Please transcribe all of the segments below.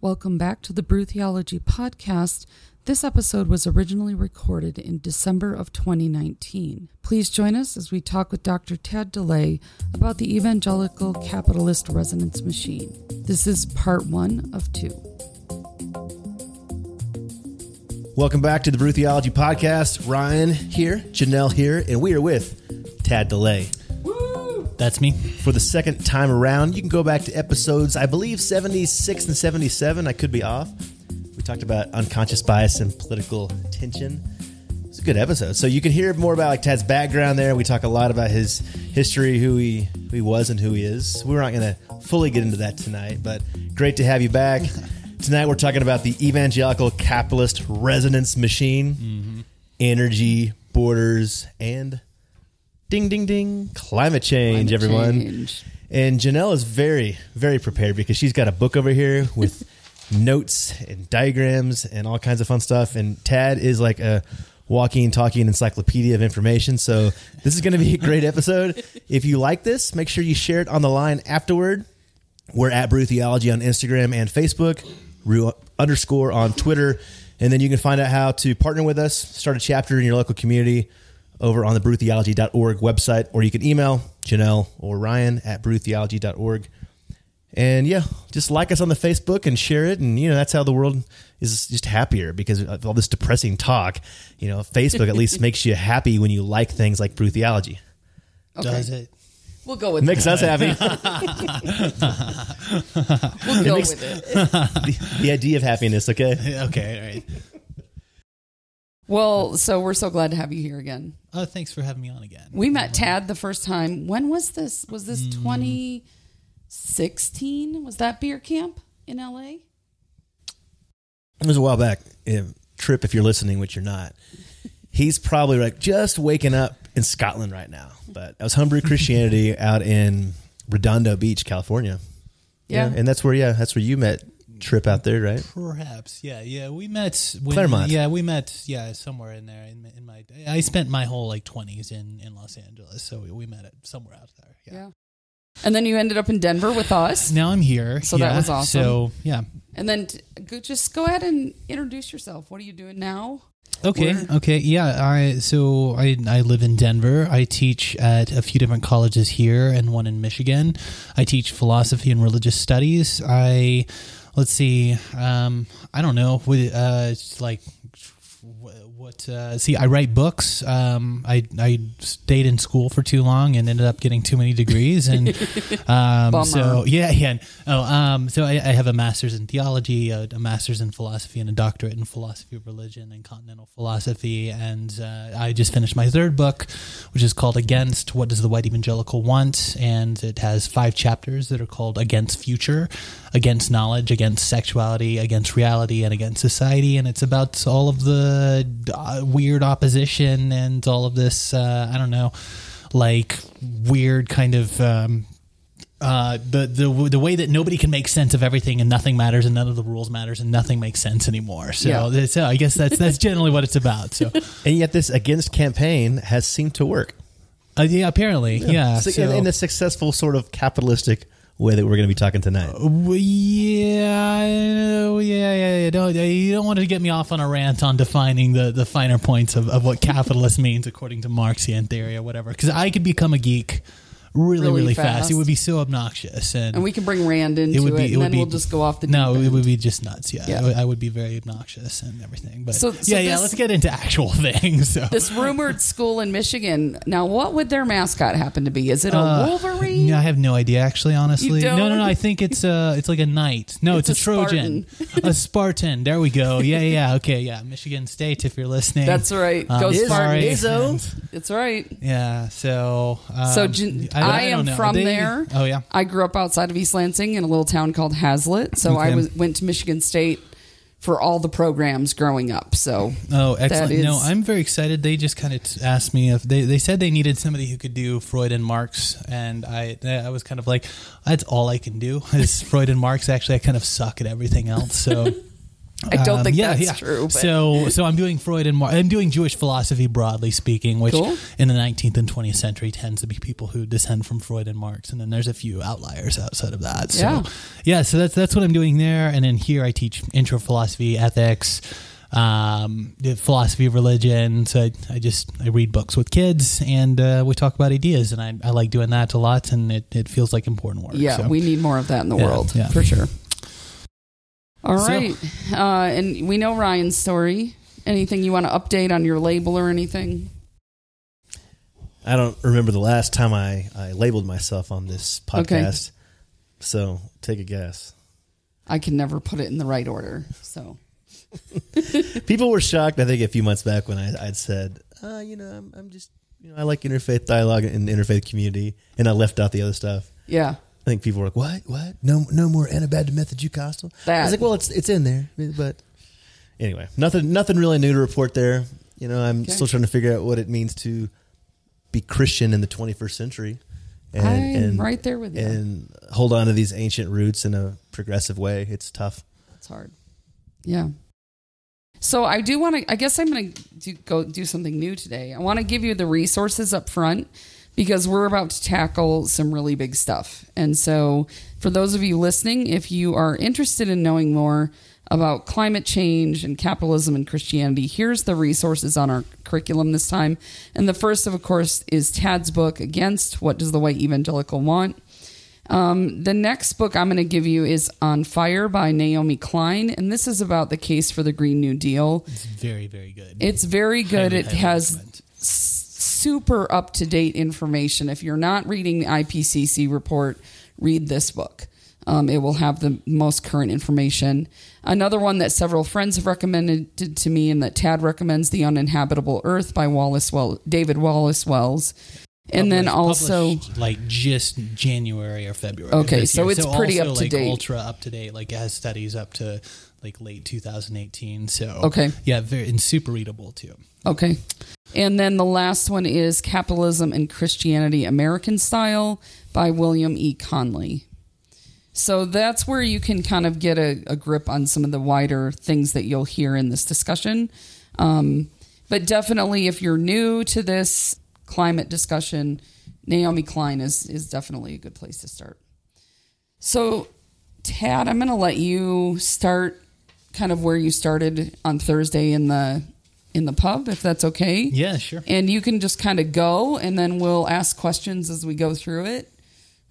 Welcome back to the Brew Theology Podcast. This episode was originally recorded in December of 2019. Please join us as we talk with Dr. Tad DeLay about the evangelical capitalist resonance machine. This is part one of two. Welcome back to the Brew Theology Podcast. Ryan here, Janelle here, and we are with Tad DeLay. That's me. For the second time around, you can go back to episodes, I believe 76 and 77. I could be off. We talked about unconscious bias and political tension. It's a good episode. So you can hear more about like Tad's background there. We talk a lot about his history, who he who he was and who he is. We're not going to fully get into that tonight, but great to have you back. tonight we're talking about the evangelical capitalist resonance machine, mm-hmm. energy, borders, and ding ding ding. Climate change Climate everyone. change. and janelle is very very prepared because she's got a book over here with notes and diagrams and all kinds of fun stuff. And tad is like a walking talking encyclopedia of information. So this is going to be a great episode. If you like this make sure you share it on the line afterward. We're at brew theology on instagram and facebook brew underscore on twitter. And then you can find out how to partner with us start a chapter in your local community over on the brewtheology.org website, or you can email Janelle or Ryan at brewtheology.org. And yeah, just like us on the Facebook and share it. And, you know, that's how the world is just happier because of all this depressing talk. You know, Facebook at least makes you happy when you like things like Brew Theology. Okay. Does it? We'll go with Makes that. us happy. We'll go makes- with it. the, the idea of happiness, okay? Okay, all right. Well, so we're so glad to have you here again. Oh, thanks for having me on again. We met Tad the first time. When was this? Was this Mm. 2016? Was that beer camp in LA? It was a while back. Eh, Tripp, if you're listening, which you're not, he's probably like just waking up in Scotland right now. But I was Homebrew Christianity out in Redondo Beach, California. Yeah. and that's where yeah, that's where you met Tripp out there, right? Perhaps, yeah, yeah. We met when, Claremont. Yeah, we met, yeah, somewhere in there. In, in my, I spent my whole like twenties in in Los Angeles, so we, we met it somewhere out there. Yeah. Yeah. And then you ended up in Denver with us. Now I'm here. So that was awesome. So yeah. And then t- just go ahead and introduce yourself. What are you doing now? Okay. Where- Okay. Yeah. I so I I live in Denver. I teach at a few different colleges here and one in Michigan. I teach philosophy and religious studies. I let's see. Um, I don't know. With uh, it's like what? Uh, see, I write books. Um, I I stayed in school for too long and ended up getting too many degrees, and um, so yeah, yeah. Oh, um, so I, I have a master's in theology, a, a master's in philosophy, and a doctorate in philosophy of religion and continental philosophy. And uh, I just finished my third book, which is called Against What Does the White Evangelical Want? And it has five chapters that are called Against Future, Against Knowledge, Against Sexuality, Against Reality, and Against Society. And it's about all of the uh, weird opposition and all of this, uh, I don't know, like weird kind of. Um, uh, the the the way that nobody can make sense of everything and nothing matters and none of the rules matters and nothing makes sense anymore. So, Yeah. that's, uh, I guess that's that's generally what it's about. So, And yet, this against campaign has seemed to work. uh, yeah, apparently, yeah. So- so- in, in a successful sort of capitalistic way that we're going to be talking tonight. Uh, well, yeah, yeah, yeah, yeah. Don't, you don't want to get me off on a rant on defining the, the finer points of, of what capitalist means according to Marxian theory or whatever. Because I could become a geek really, Really really, fast. fast. It would be so obnoxious, and, And we can bring Rand into it, would be- it and would then be- we'll just go off the no, deep it would be just nuts. Yeah, Yeah. I would- I would be very obnoxious and everything. But So- so yeah, yeah. Let's get into actual things. So. This rumored school in Michigan. Now, what would their mascot happen to be? Is it a Uh, Wolverine? Yeah, I have no idea. Actually, honestly, You no, no, don't? no. I think it's uh it's like a knight. No, It's it's, a a, Trojan, a Spartan. There we go. Yeah, yeah. Okay, yeah. Michigan State, if you're listening. That's right. Um, Go Is- Spartans. Izzo. That's right. Yeah. So. Um, So Jan- I, don't am from They- there. Oh yeah. I grew up outside of East Lansing in a little town called Haslett. So I was went to Michigan State for all the programs growing up. So Oh, excellent. is- no, I'm very excited. They just kind of asked me if they, they said they needed somebody who could do Freud and Marx, and I I was kind of like, that's all I can do is Freud and Marx. Actually, I kind of suck at everything else. So I don't Um, think that's true. But So, so I'm doing Freud and Mar- I'm doing Jewish philosophy broadly speaking, which Cool. in the 19th and 20th century tends to be people who descend from Freud and Marx, and then there's a few outliers outside of that. So, Yeah. yeah. So that's that's what I'm doing there, and then here I teach intro philosophy, ethics, um, the philosophy of religion. So I, I just I read books with kids, and uh, we talk about ideas, and I, I like doing that a lot, and it, it feels like important work. yeah, so. we need more of that in the Yeah, world yeah. for sure. All So- right, uh, and we know Ryan's story. Anything you want to update on your label or anything? I don't remember the last time I, I labeled myself on this podcast. Okay. So take a guess. I can never put it in the right order. So People were shocked, I think, a few months back when I, I'd said, uh, you know, I'm, I'm just, you know, I like interfaith dialogue and interfaith community. And I left out the other stuff. yeah, I think people were like, what? What? No, no more Anabaptist Methodist I was like, well, it's, it's in there. But anyway, nothing, nothing really new to report there. You know, I'm Okay. still trying to figure out what it means to be Christian in the 21st century. And, I'm and, right there with you. and hold on to these ancient roots in a progressive way. It's tough. It's hard. Yeah. So I do want to. I guess I'm going to do, go do something new today. I want to give you the resources up front because we're about to tackle some really big stuff. And so, for those of you listening, if you are interested in knowing more about climate change and capitalism and Christianity, here's the resources on our curriculum this time. And the first, of course, is Tad's book, Against What Does the White Evangelical Want? Um, the next book I'm going to give you is On Fire by Naomi Klein, and this is about the case for the Green New Deal. It's very, very good. It's very good. Highly, it highly has super up to date information. If you're not reading the IPCC report, read this book. Um, it will have the most current information. Another one that several friends have recommended to- me, and that Tad recommends, "The Uninhabitable Earth" by Wallace well, David Wallace Wells, and then also like just January or February. Okay, so it's pretty up to like, date. ultra up to date. Like it has studies up to like late 2018. So Okay. yeah, very and super readable too. Okay. And then the last one is Capitalism and Christianity American Style by William E. Connolly. So that's where you can kind of get a, a grip on some of the wider things that you'll hear in this discussion. Um, but definitely, if you're new to this climate discussion, Naomi Klein is, is definitely a good place to start. So, Tad, I'm going to let you start kind of where you started on Thursday in the in the pub, if that's okay. Yeah, sure. And you can just kind of go, and then we'll ask questions as we go through it,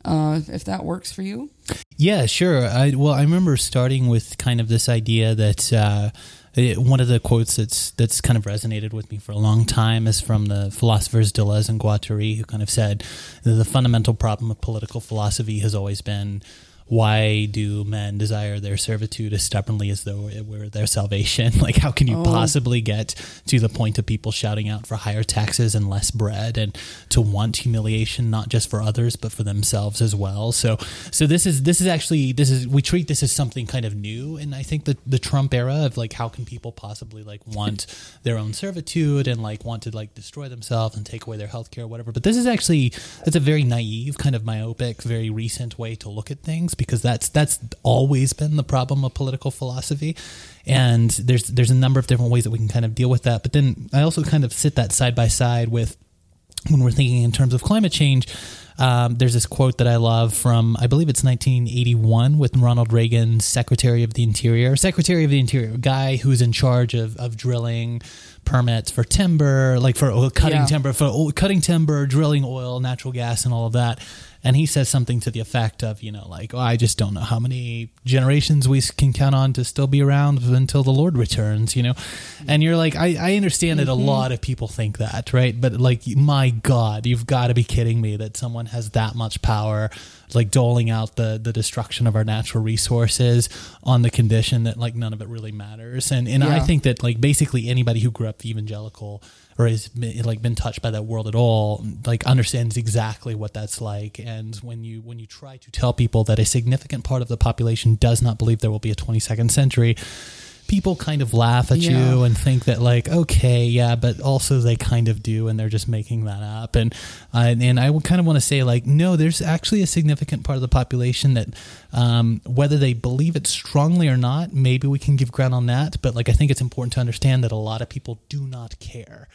uh, if that works for you. Yeah, sure. I, well, I remember starting with kind of this idea that uh, it, one of the quotes that's that's kind of resonated with me for a long time is from the philosophers Deleuze and Guattari, who kind of said the fundamental problem of political philosophy has always been why do men desire their servitude as stubbornly as though it were their salvation? Like, how can you Oh. possibly get to the point of people shouting out for higher taxes and less bread and to want humiliation not just for others but for themselves as well? So, so this is this is actually this is we treat this as something kind of new, and I think that the Trump era of like how can people possibly like want their own servitude and like want to like destroy themselves and take away their health care or whatever. But this is actually it's a very naive, kind of myopic, very recent way to look at things because that's that's always been the problem of political philosophy. And there's there's a number of different ways that we can kind of deal with that. But then I also kind of sit that side by side with when we're thinking in terms of climate change, um, there's this quote that I love from, I believe it's 1981, with Ronald Reagan, Secretary of the Interior. Secretary of the Interior, guy who's in charge of, of drilling permits for timber, like for cutting Yeah. timber, for cutting timber, drilling oil, natural gas, and all of that. And he says something to the effect of, you know, like, oh, I just don't know how many generations we can count on to still be around until the Lord returns, you know? And you're like, I, I understand that a mm-hmm. lot of people think that, right? But like, my God, you've got to be kidding me that someone has that much power, like doling out the, the destruction of our natural resources on the condition that like none of it really matters. And, and I think that like basically anybody who grew up evangelical or has been, like been touched by that world at all like understands exactly what that's like. And when you when you try to tell people that a significant part of the population does not believe there will be a 22nd century people kind of laugh at Yeah. you and think that like okay yeah but also they kind of do and they're just making that up and uh, and I kind of want to say like no there's actually a significant part of the population that um, whether they believe it strongly or not maybe we can give ground on that but like I think it's important to understand that a lot of people do not care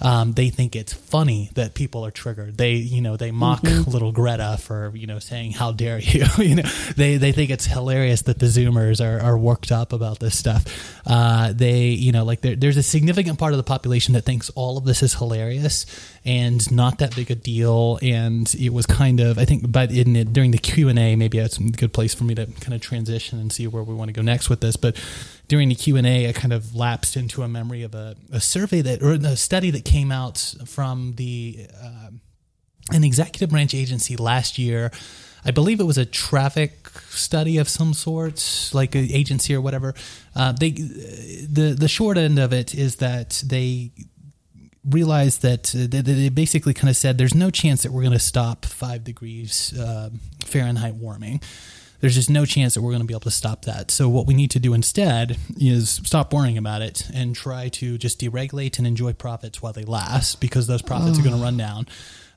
um, they think it's funny that people are triggered. They, you know, they mock little Greta for, you know, saying "How dare you?" you know, they they think it's hilarious that the Zoomers are, are worked up about this stuff. Uh, they, you know, like there's a significant part of the population that thinks all of this is hilarious and not that big a deal. And it was kind of, I think, but in it, during the Q and A, maybe that's a good place for me to kind of transition and see where we want to go next with this, but during the q&a i kind of lapsed into a memory of a, a survey that or a study that came out from the uh, an executive branch agency last year i believe it was a traffic study of some sort like an agency or whatever uh, they the the short end of it is that they realized that uh, they, basically kind of said there's no chance that we're going to stop five degrees uh, Fahrenheit warming. There's just no chance that we're going to be able to stop that. So what we need to do instead is stop worrying about it and try to just deregulate and enjoy profits while they last, because those profits are going to run down.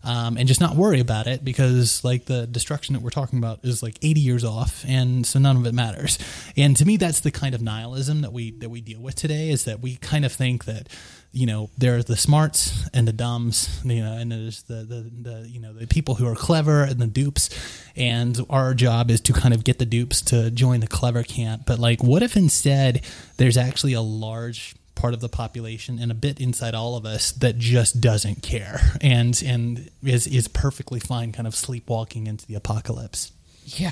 Um, and just not worry about it because like the destruction that we're talking about is like 80 years off and so none of it matters. And to me that's the kind of nihilism that we that we deal with today is that we kind of think that you know there are the smarts and the dumbs you know and there's the, the the you know the people who are clever and the dupes. And our job is to kind of get the dupes to join the clever camp. But like what if instead there's actually a large part of the population and a bit inside all of us that just doesn't care and and is is perfectly fine kind of sleepwalking into the apocalypse Yeah.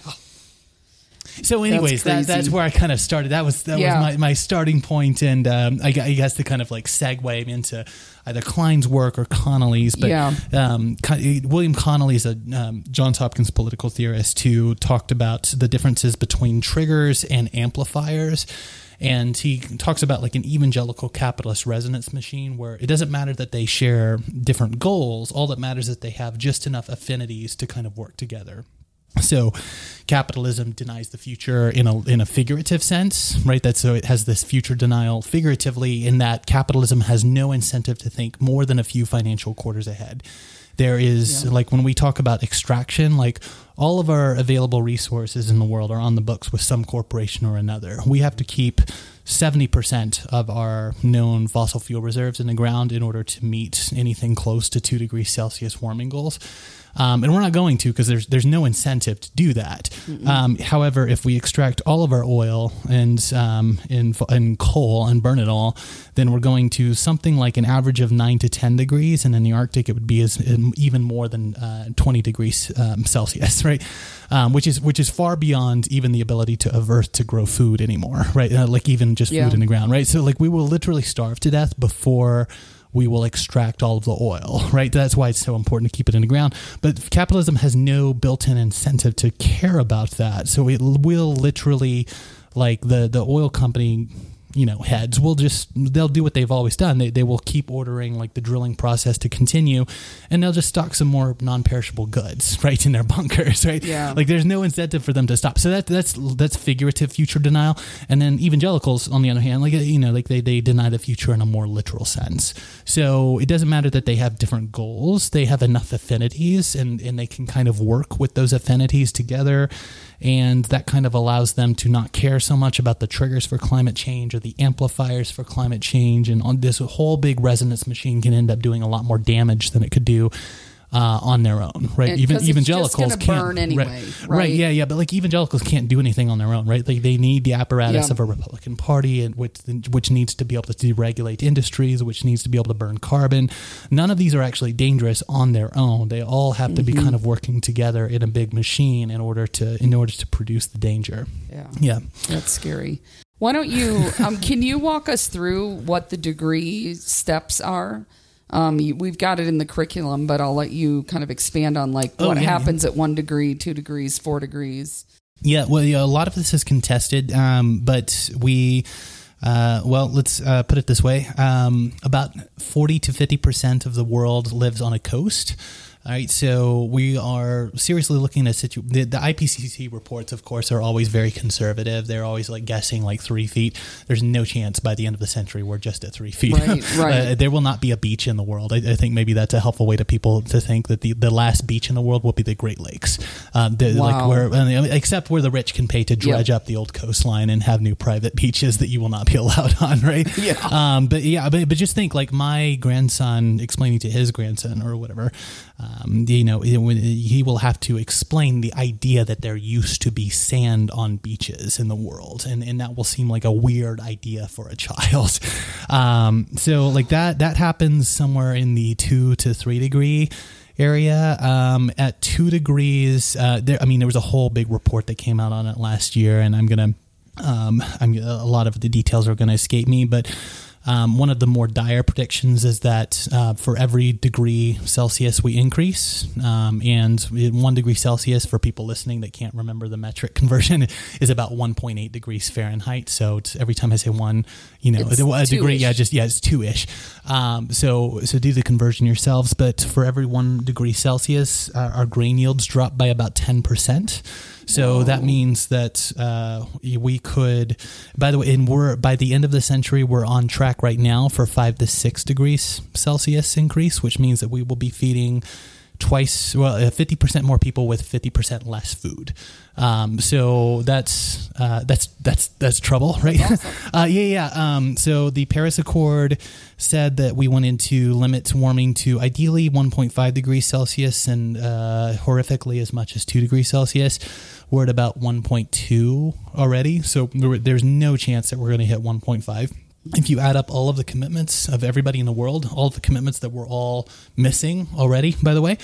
so, anyways, that, that's where I kind of started. That was that Yeah. was my, my starting point, and um, I, I guess to kind of like segue into either Klein's work or Connolly's. But Yeah. um, William Connolly is a um, Johns Hopkins political theorist who talked about the differences between triggers and amplifiers. And he talks about like an evangelical capitalist resonance machine where it doesn't matter that they share different goals. All that matters is that they have just enough affinities to kind of work together. So, capitalism denies the future in a in a figurative sense, right? That so it has this future denial figuratively in that capitalism has no incentive to think more than a few financial quarters ahead. There is Yeah. like when we talk about extraction, like all of our available resources in the world are on the books with some corporation or another. We have to keep 70% of our known fossil fuel reserves in the ground in order to meet anything close to 2 degrees Celsius warming goals. Um, and we're not going to because there's there's no incentive to do that. Um, however, if we extract all of our oil and um, and, and coal and burn it all, then we're going to something like an average of nine to ten degrees, and in the Arctic it would be as even more than uh, twenty degrees um, Celsius, right? Um, which is which is far beyond even the ability to of Earth to grow food anymore, right? Uh, like even just Yeah. food in the ground, right? So like we will literally starve to death before we will extract all of the oil, right? That's why it's so important to keep it in the ground. But capitalism has no built-in incentive to care about that. So it will literally, like the the oil company, you know, heads will just they'll do what they've always done. They they will keep ordering like the drilling process to continue, and they'll just stock some more non-perishable goods right in their bunkers, right? Yeah. Like there's no incentive for them to stop. So that that's that's figurative future denial. And then evangelicals, on the other hand, like you know, like they they deny the future in a more literal sense. So it doesn't matter that they have different goals; they have enough affinities, and and they can kind of work with those affinities together. And that kind of allows them to not care so much about the triggers for climate change or the amplifiers for climate change. And on this whole big resonance machine can end up doing a lot more damage than it could do uh, on their own, right? And- Even evangelicals can't burn anyway, right, right? Yeah, yeah. But like evangelicals can't do anything on their own, right? Like they need the apparatus Yeah. of a Republican Party, and which which needs to be able to deregulate industries, which needs to be able to burn carbon. None of these are actually dangerous on their own. They all have to be Mm-hmm. kind of working together in a big machine in order to in order to produce the danger. Yeah. Yeah. That's scary. Why don't you? Um, can you walk us through what the degree steps are? Um, you, we've got it in the curriculum, but I'll let you kind of expand on like Oh, what yeah, happens at one degree, two degrees, four degrees. Yeah, well, yeah, a lot of this is contested, um, but we, uh, well, let's uh, put it this way: um, about forty to fifty percent of the world lives on a coast. All right, so we are seriously looking at situ- the, the IPCC reports, of course, are always very conservative. They're always like guessing like three feet. There's no chance by the end of the century we're just at three feet. Right, right. uh, there will not be a beach in the world. I, I, think maybe that's a helpful way to people to think that the, the last beach in the world will be the Great Lakes, um, the, wow. like where except where the rich can pay to dredge yep. up the old coastline and have new private beaches that you will not be allowed on. Right? Yeah. Um, but yeah, but, but just think like my grandson explaining to his grandson or whatever. Um, you know, he will have to explain the idea that there used to be sand on beaches in the world, and, and that will seem like a weird idea for a child. Um, so, like that that happens somewhere in the two to three degree area. Um, at two degrees, uh, there, I mean, there was a whole big report that came out on it last year, and I'm gonna, um, I'm a lot of the details are gonna escape me, but um, one of the more dire predictions is that uh, for every degree Celsius we increase, um, and one degree Celsius for people listening that can't remember the metric conversion is about 1.8 degrees Fahrenheit. So every time I say one, you know, it's a degree, two-ish. yeah, just yeah, it's two ish. Um, so so do the conversion yourselves. But for every one degree Celsius, uh, our grain yields drop by about 10 percent. So Whoa. that means that uh, we could, by the way, and we're by the end of the century, we're on track right now for five to six degrees Celsius increase, which means that we will be feeding twice, well, fifty percent more people with fifty percent less food. Um, so that's uh, that's that's that's trouble, right? Awesome. uh, yeah, yeah. Um, so the Paris Accord said that we wanted to limit warming to ideally 1.5 degrees Celsius and uh, horrifically as much as 2 degrees Celsius. We're at about 1.2 already, so there's no chance that we're going to hit 1.5 if you add up all of the commitments of everybody in the world, all of the commitments that we're all missing already, by the way,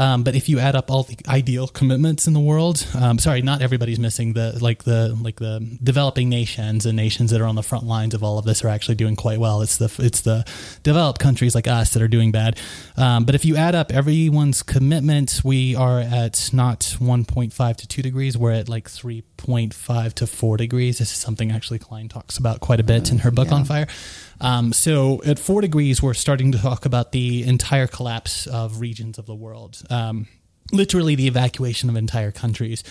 um, but if you add up all the ideal commitments in the world, um, sorry, not everybody's missing the like the like the developing nations and nations that are on the front lines of all of this are actually doing quite well. It's the it's the developed countries like us that are doing bad. Um, but if you add up everyone's commitment, we are at not 1.5 to 2 degrees. We're at like 3.5 to 4 degrees. This is something actually Klein talks about quite a bit in her book yeah. on fire. Um, so at four degrees, we're starting to talk about the entire collapse of regions of the world. Um, literally, the evacuation of entire countries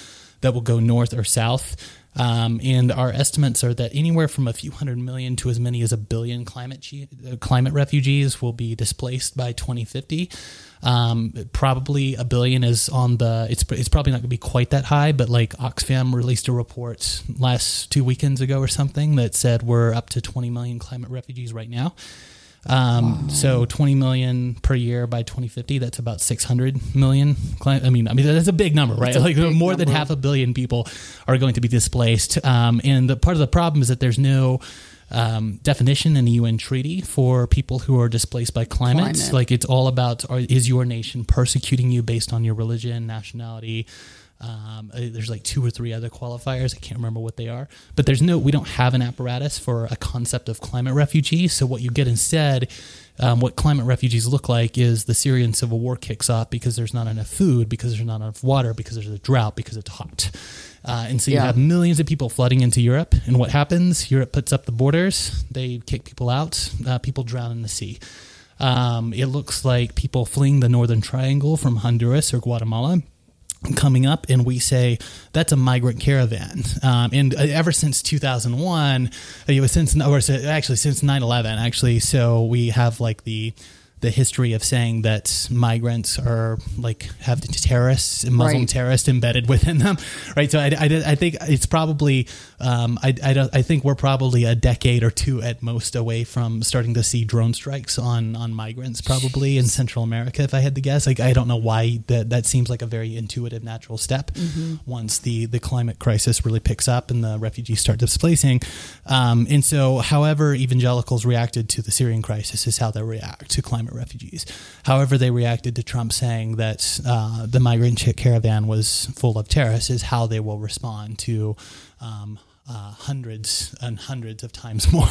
that will go north or south. Um, and our estimates are that anywhere from a few hundred million to as many as a billion climate ge- uh, climate refugees will be displaced by 2050. Um, probably a billion is on the. It's it's probably not going to be quite that high, but like Oxfam released a report last two weekends ago or something that said we're up to 20 million climate refugees right now. Um, wow. So 20 million per year by 2050. That's about 600 million. Cli- I mean, I mean that's a big number, right? Like more number. than half a billion people are going to be displaced. Um, and the part of the problem is that there's no um, definition in the UN treaty for people who are displaced by climate. Climate. Like it's all about are, is your nation persecuting you based on your religion, nationality. Um, uh, there's like two or three other qualifiers. I can't remember what they are, but there's no. We don't have an apparatus for a concept of climate refugee. So what you get instead, um, what climate refugees look like, is the Syrian civil war kicks off because there's not enough food, because there's not enough water, because there's a drought, because it's hot. Uh, and so you Yeah. have millions of people flooding into Europe. And what happens? Europe puts up the borders. They kick people out. Uh, people drown in the sea. Um, it looks like people fleeing the Northern Triangle from Honduras or Guatemala coming up and we say that's a migrant caravan um, and uh, ever since 2001 it was since or so- actually since 9-11 actually so we have like the the history of saying that migrants are like have terrorists and Muslim Right. terrorists embedded within them, right? So I, I, I think it's probably um, I, I, don't, I think we're probably a decade or two at most away from starting to see drone strikes on on migrants, probably in Central America. If I had to guess, like I don't know why that that seems like a very intuitive, natural step. Once the the climate crisis really picks up and the refugees start displacing, um, and so however evangelicals reacted to the Syrian crisis is how they react to climate refugees. However, they reacted to Trump saying that uh, the migrant caravan was full of terrorists is how they will respond to. Um, uh, hundreds and hundreds of times more,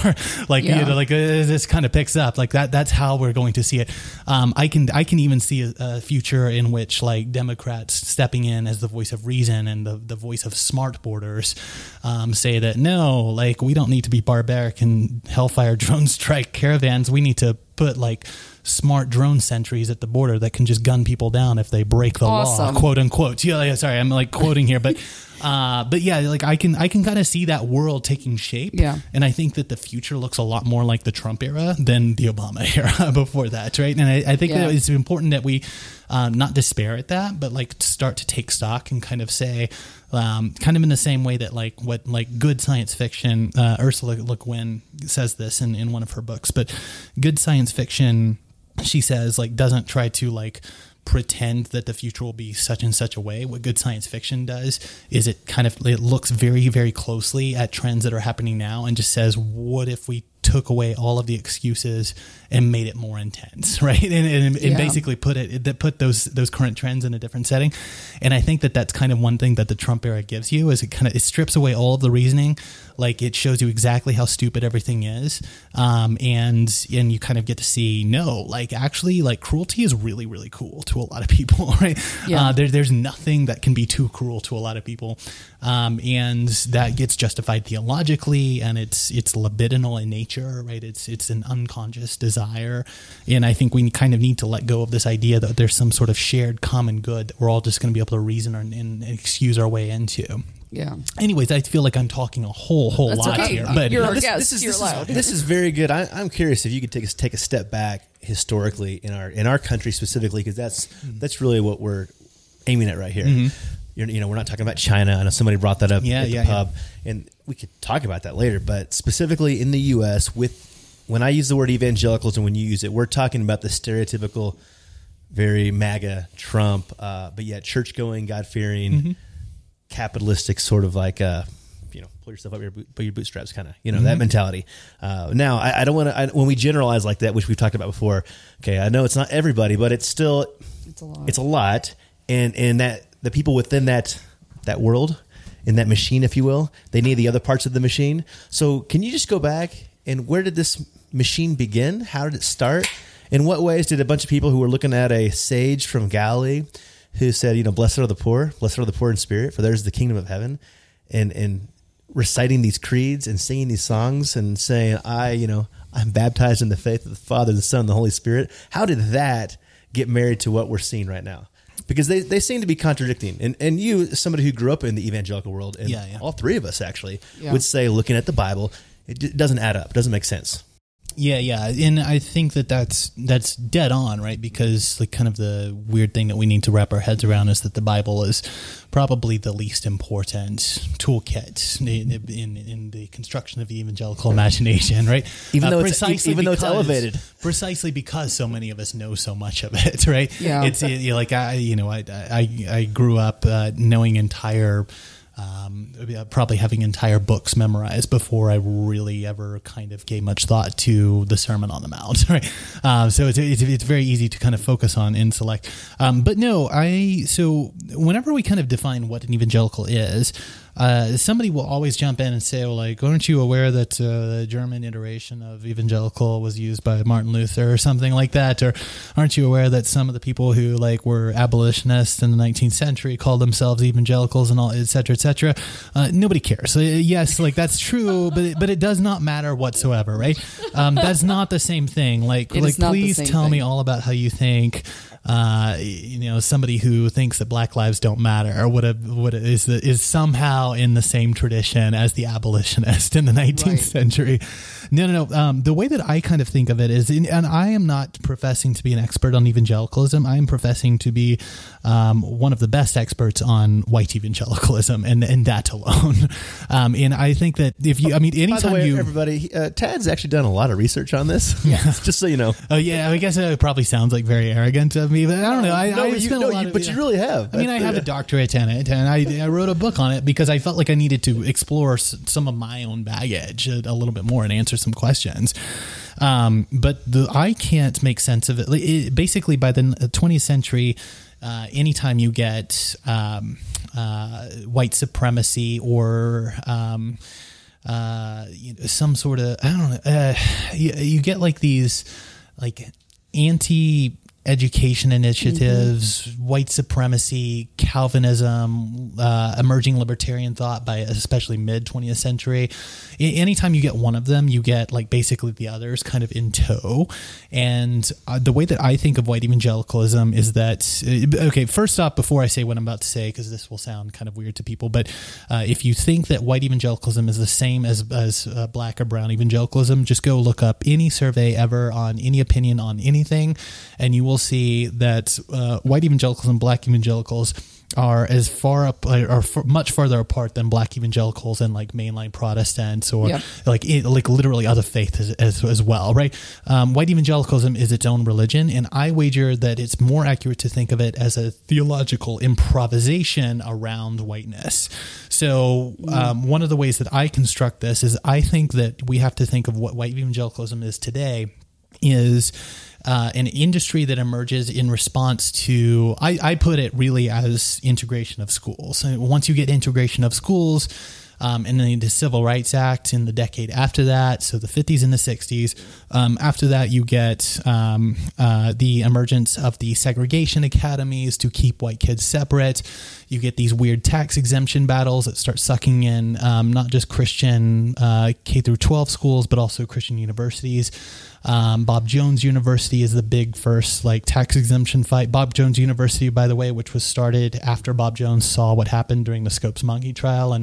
like Yeah. you know, like uh, this kind of picks up like that. That's how we're going to see it. Um, I can I can even see a, a future in which like Democrats stepping in as the voice of reason and the the voice of smart borders um, say that no, like we don't need to be barbaric and hellfire drone strike caravans. We need to put like smart drone sentries at the border that can just gun people down if they break the Awesome. law, quote unquote. Yeah, yeah, sorry, I'm like quoting here, but uh, but yeah, like I can I can kind of see that world taking shape. Yeah. and I think that the future looks a lot more like the Trump era than the Obama era before that, right? And I, I think Yeah. that it's important that we um, not despair at that, but like start to take stock and kind of say, um, kind of in the same way that like what like good science fiction, uh, Ursula Le Guin says this in, in one of her books, but good science fiction, she says like doesn't try to like pretend that the future will be such and such a way. What good science fiction does is it kind of it looks very very closely at trends that are happening now and just says, what if we took away all of the excuses and made it more intense, right? And, and, and Yeah. basically put it that put those those current trends in a different setting. And I think that that's kind of one thing that the Trump era gives you is it kind of it strips away all of the reasoning, like it shows you exactly how stupid everything is, um, and and you kind of get to see no, like actually like cruelty is really really cool to a lot of people, right? Yeah. Uh, there, there's nothing that can be too cruel to a lot of people, um, and that gets justified theologically, and it's it's libidinal in nature, right? It's it's an unconscious desire, and I think we kind of need to let go of this idea that there's some sort of shared common good that we're all just going to be able to reason and, and excuse our way into. Yeah. Anyways, I feel like I'm talking a whole whole That's lot okay. here, but You're No, this, guest. this is You're this allowed. is this is very good. I, I'm curious if you could take us take a step back historically in our in our country specifically because that's Mm-hmm. that's really what we're aiming at right here. You're, you know, we're not talking about China. I know somebody brought that up Yeah, at the yeah, yeah. pub, and we could talk about that later. But specifically in the U.S., with when I use the word evangelicals and when you use it, we're talking about the stereotypical, very MAGA Trump, uh, but yet church going, God fearing, Mm-hmm. Capitalistic sort of like uh you know pull yourself up your, boot, by your bootstraps kind of you know Mm-hmm. that mentality. Uh, now i, I don't want to when we generalize like that which we've talked about before okay i know it's not everybody but it's still It's a lot. it's a lot. And and that the people within that that world in that machine if you will they need the other parts of the machine. So can you just go back and where did this machine begin? How did it start? In what ways did a bunch of people who were looking at a sage from galilee who said you know blessed are the poor blessed are the poor in spirit for theirs is the kingdom of heaven. And and reciting these creeds and singing these songs and saying i you know i'm baptized in the faith of the father the son and the holy spirit. How did that get married to what we're seeing right now? Because they, they seem to be contradicting. And and you somebody who grew up in the evangelical world and Yeah, yeah. all three of us actually Yeah. would say looking at the bible it doesn't add up doesn't make sense Yeah, yeah, and I think that that's that's dead on, right? Because like kind of the weird thing that we need to wrap our heads around is that the Bible is probably the least important toolkit in, in, in the construction of the evangelical imagination, right? Even Uh, though it's- precisely even though it's elevated. precisely because so many of us know so much of it, right? Yeah. it's you like I, you know, I I, I grew up uh, knowing entire. Um, probably having entire books memorized before I really ever kind of gave much thought to the Sermon on the Mount, right? Um, so it's, it's it's very easy to kind of focus on and select. Um, but no, I so whenever we kind of define what an evangelical is, uh, somebody will always jump in and say, "Well, like, aren't you aware that uh, the German iteration of evangelical was used by Martin Luther or something like that? Or aren't you aware that some of the people who like were abolitionists in the 19th century called themselves evangelicals and all, et cetera, et cetera? Uh, nobody cares. So, yes, like that's true, but it, but it does not matter whatsoever, right? Um, that's not the same thing. Like, It like is not the please tell me all about how you think uh, you know, somebody who thinks that black lives don't matter or what, a, what a, is the, is somehow in the same tradition as the abolitionist in the 19th Right. century. No, no, no. Um, the way that I kind of think of it is, and I am not professing to be an expert on evangelicalism. I am professing to be um, one of the best experts on white evangelicalism, and and that alone. Um, and I think that if you, I mean, by the anytime way you, everybody uh, tad's actually done a lot of research on this yeah just so you know oh yeah, I guess it probably sounds like very arrogant of me, but I don't know. I, no, I you, spent a no, you, of- but you really have I mean, I have a doctorate in it, and I, I wrote a book on it because I felt like I needed to explore s- some of my own baggage a, a little bit more and answer some questions. Um, but the, I can't make sense of it. It. Basically, by the 20th century, uh, anytime you get um, uh, white supremacy or um, uh, you know, some sort of I don't know, uh, you, you get like these like anti education initiatives, mm-hmm. white supremacy, Calvinism, uh, emerging libertarian thought by especially mid 20th century. anytime you get one of them, you get like basically the others kind of in tow. And uh, the way that I think of white evangelicalism is that, uh, okay, first off, before I say what I'm about to say, because this will sound kind of weird to people, but uh, if you think that white evangelicalism is the same as, as uh, black or brown evangelicalism, just go look up any survey ever on any opinion on anything, and you will will see that uh, white evangelicals and black evangelicals are as far up or much farther apart than black evangelicals and like mainline Protestants or yep. like like literally other faiths as, as, as well, right? Um, white evangelicalism is its own religion, and I wager that it's more accurate to think of it as a theological improvisation around whiteness. So, mm. um, one of the ways that I construct this is I think that we have to think of what white evangelicalism is today is uh, an industry that emerges in response to, I, I put it really as integration of schools. Once you get integration of schools, um, and then the Civil Rights Act in the decade after that, so the 50s and the 60s. Um, after that, you get um, uh, the emergence of the segregation academies to keep white kids separate. You get these weird tax exemption battles that start sucking in um, not just Christian uh, K through 12 schools, but also Christian universities. Um, Bob Jones University is the big first like tax exemption fight. Bob Jones University, by the way, which was started after Bob Jones saw what happened during the Scopes Monkey trial in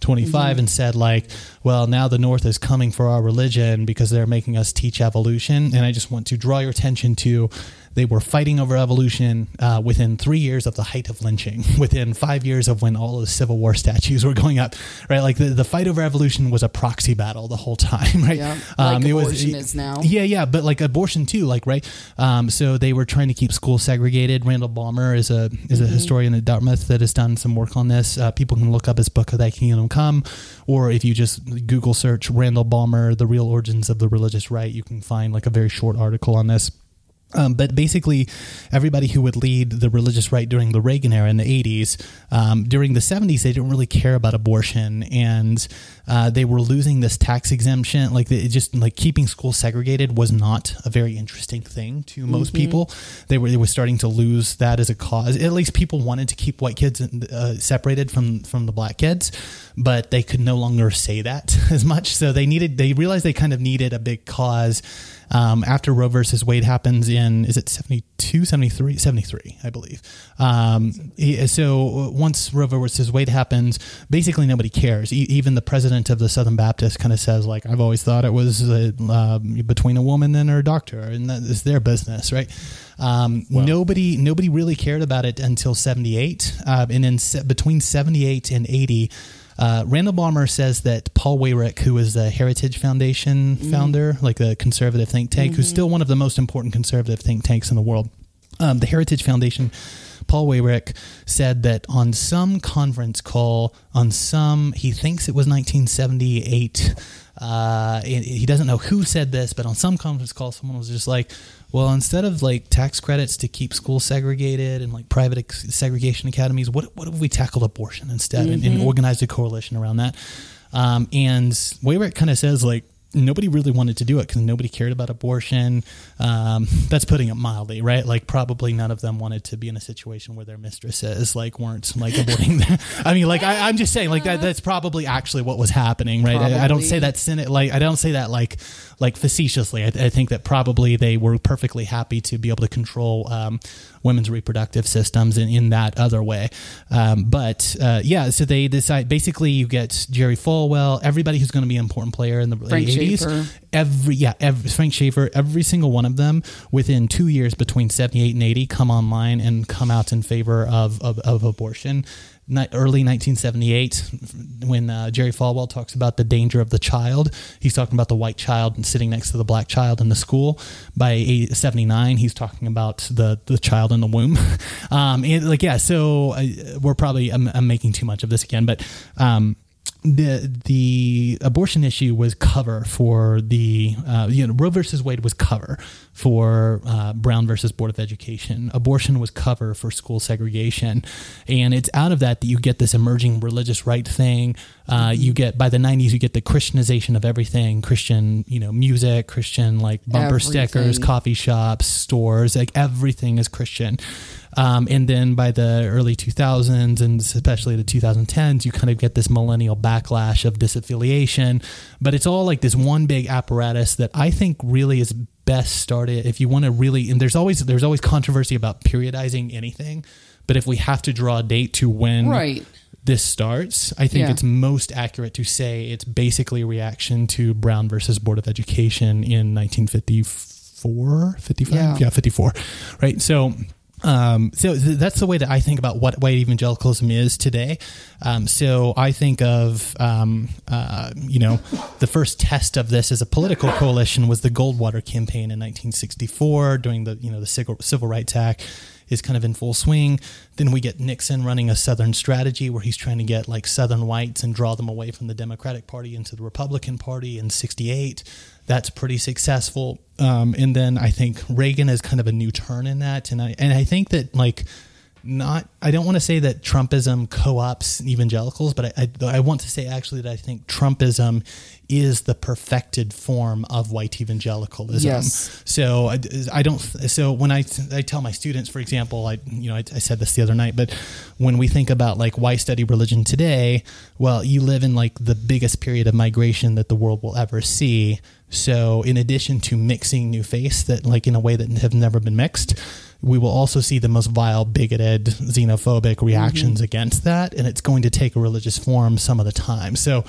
1925 mm-hmm. and said like, well, now the North is coming for our religion because they're making us teach evolution. And I just want to draw your attention to they were fighting over evolution uh, within three years of the height of lynching, within five years of when all the Civil War statues were going up, right? Like the, the fight over evolution was a proxy battle the whole time, right? Yeah, um, like abortion was, is now. Yeah, yeah, but like abortion too, like right. Um, so they were trying to keep schools segregated. Randall Balmer is a is a mm-hmm. historian at Dartmouth that has done some work on this. Uh, people can look up his book, "Thy Kingdom Come," or if you just Google search Randall Balmer, "The Real Origins of the Religious Right," you can find like a very short article on this. Um, but basically, everybody who would lead the religious right during the Reagan era in the 80s, um, during the 70s, they didn't really care about abortion. And uh, they were losing this tax exemption. Like it just like keeping schools segregated was not a very interesting thing to most mm-hmm. people. They were they were starting to lose that as a cause. At least people wanted to keep white kids uh, separated from from the black kids, but they could no longer say that as much. So they needed they realized they kind of needed a big cause. Um, after Roe versus Wade happens in, is it 72, 73, 73, I believe. Um, so once Roe versus Wade happens, basically nobody cares. E- even the president of the Southern Baptist kind of says like I've always thought it was uh, between a woman and her doctor, and that is their business, right? Um, wow. Nobody nobody really cared about it until '78, uh, and then se- between '78 and '80. Uh, Randall Balmer says that Paul Weyrich, who is the Heritage Foundation mm founder, like a conservative think tank, mm-hmm. who's still one of the most important conservative think tanks in the world, um, the Heritage Foundation Paul Weyrich said that on some conference call, on some, he thinks it was 1978. Uh, he doesn't know who said this, but on some conference call, someone was just like, well, instead of like tax credits to keep schools segregated and like private ex- segregation academies, what, what if we tackled abortion instead mm-hmm. and, and, mm-hmm. organized a coalition around that? Um, and Weyrich kind of says, like, nobody really wanted to do it because nobody cared about abortion. Um, that's putting it mildly, right? Like probably none of them wanted to be in a situation where their mistresses like weren't like aborting. Them. I mean, like I, am just saying, like that, that's probably actually what was happening, right? I, I, don't say that like I don't say that like like facetiously. I, I, think that probably they were perfectly happy to be able to control um, women's reproductive systems in, in that other way. Um, but uh, yeah, so they decide basically you get Jerry Falwell, everybody who's going to be an important player in the Frank 80s. Schaeffer. Every yeah, every, Frank Schaeffer, every single one of them within two years between 78 and 80 come online and come out in favor of, of, of abortion early 1978 when uh, Jerry Falwell talks about the danger of the child. He's talking about the white child and sitting next to the black child in the school. By 79, he's talking about the the child in the womb. um, and like yeah, so uh, we're probably I'm, I'm, making too much of this again, but. Um, the the abortion issue was cover for the uh, you know Roe versus Wade was cover for uh, Brown versus Board of Education. Abortion was cover for school segregation, and it's out of that that you get this emerging religious right thing. Uh, you get by the '90s, you get the Christianization of everything: Christian, you know, music, Christian like bumper Everything. stickers, coffee shops, stores, like everything is Christian. Um, and then by the early 2000s and especially the 2010s, you kind of get this millennial backlash of disaffiliation. But it's all like this one big apparatus that I think really is best started if you want to really. And there's always there's always controversy about periodizing anything. But if we have to draw a date to when Right. this starts, I think Yeah. it's most accurate to say it's basically a reaction to Brown versus Board of Education in 1954, 55, Yeah. yeah, 54, right? So, um, so th- that's the way that I think about what white evangelicalism is today. Um, so I think of, um, uh, you know, the first test of this as a political coalition was the Goldwater campaign in 1964 during the, you know, the Civil Rights Act is kind of in full swing. Then we get Nixon running a Southern strategy where he's trying to get like Southern whites and draw them away from the Democratic Party into the Republican Party in 68. That's pretty successful. Um, and then I think Reagan is kind of a new turn in that. And I, and I think that like, not I don't want to say that Trumpism co-ops evangelicals, but I, I, I want to say actually that I think Trumpism is the perfected form of white evangelicalism. Yes. So I, I don't. So when I I tell my students, for example, I you know I, I said this the other night, but when we think about like why study religion today, well, you live in like the biggest period of migration that the world will ever see. So in addition to mixing new faiths that like in a way that have never been mixed, we will also see the most vile, bigoted, xenophobic reactions mm-hmm. against that, and it's going to take a religious form some of the time. So,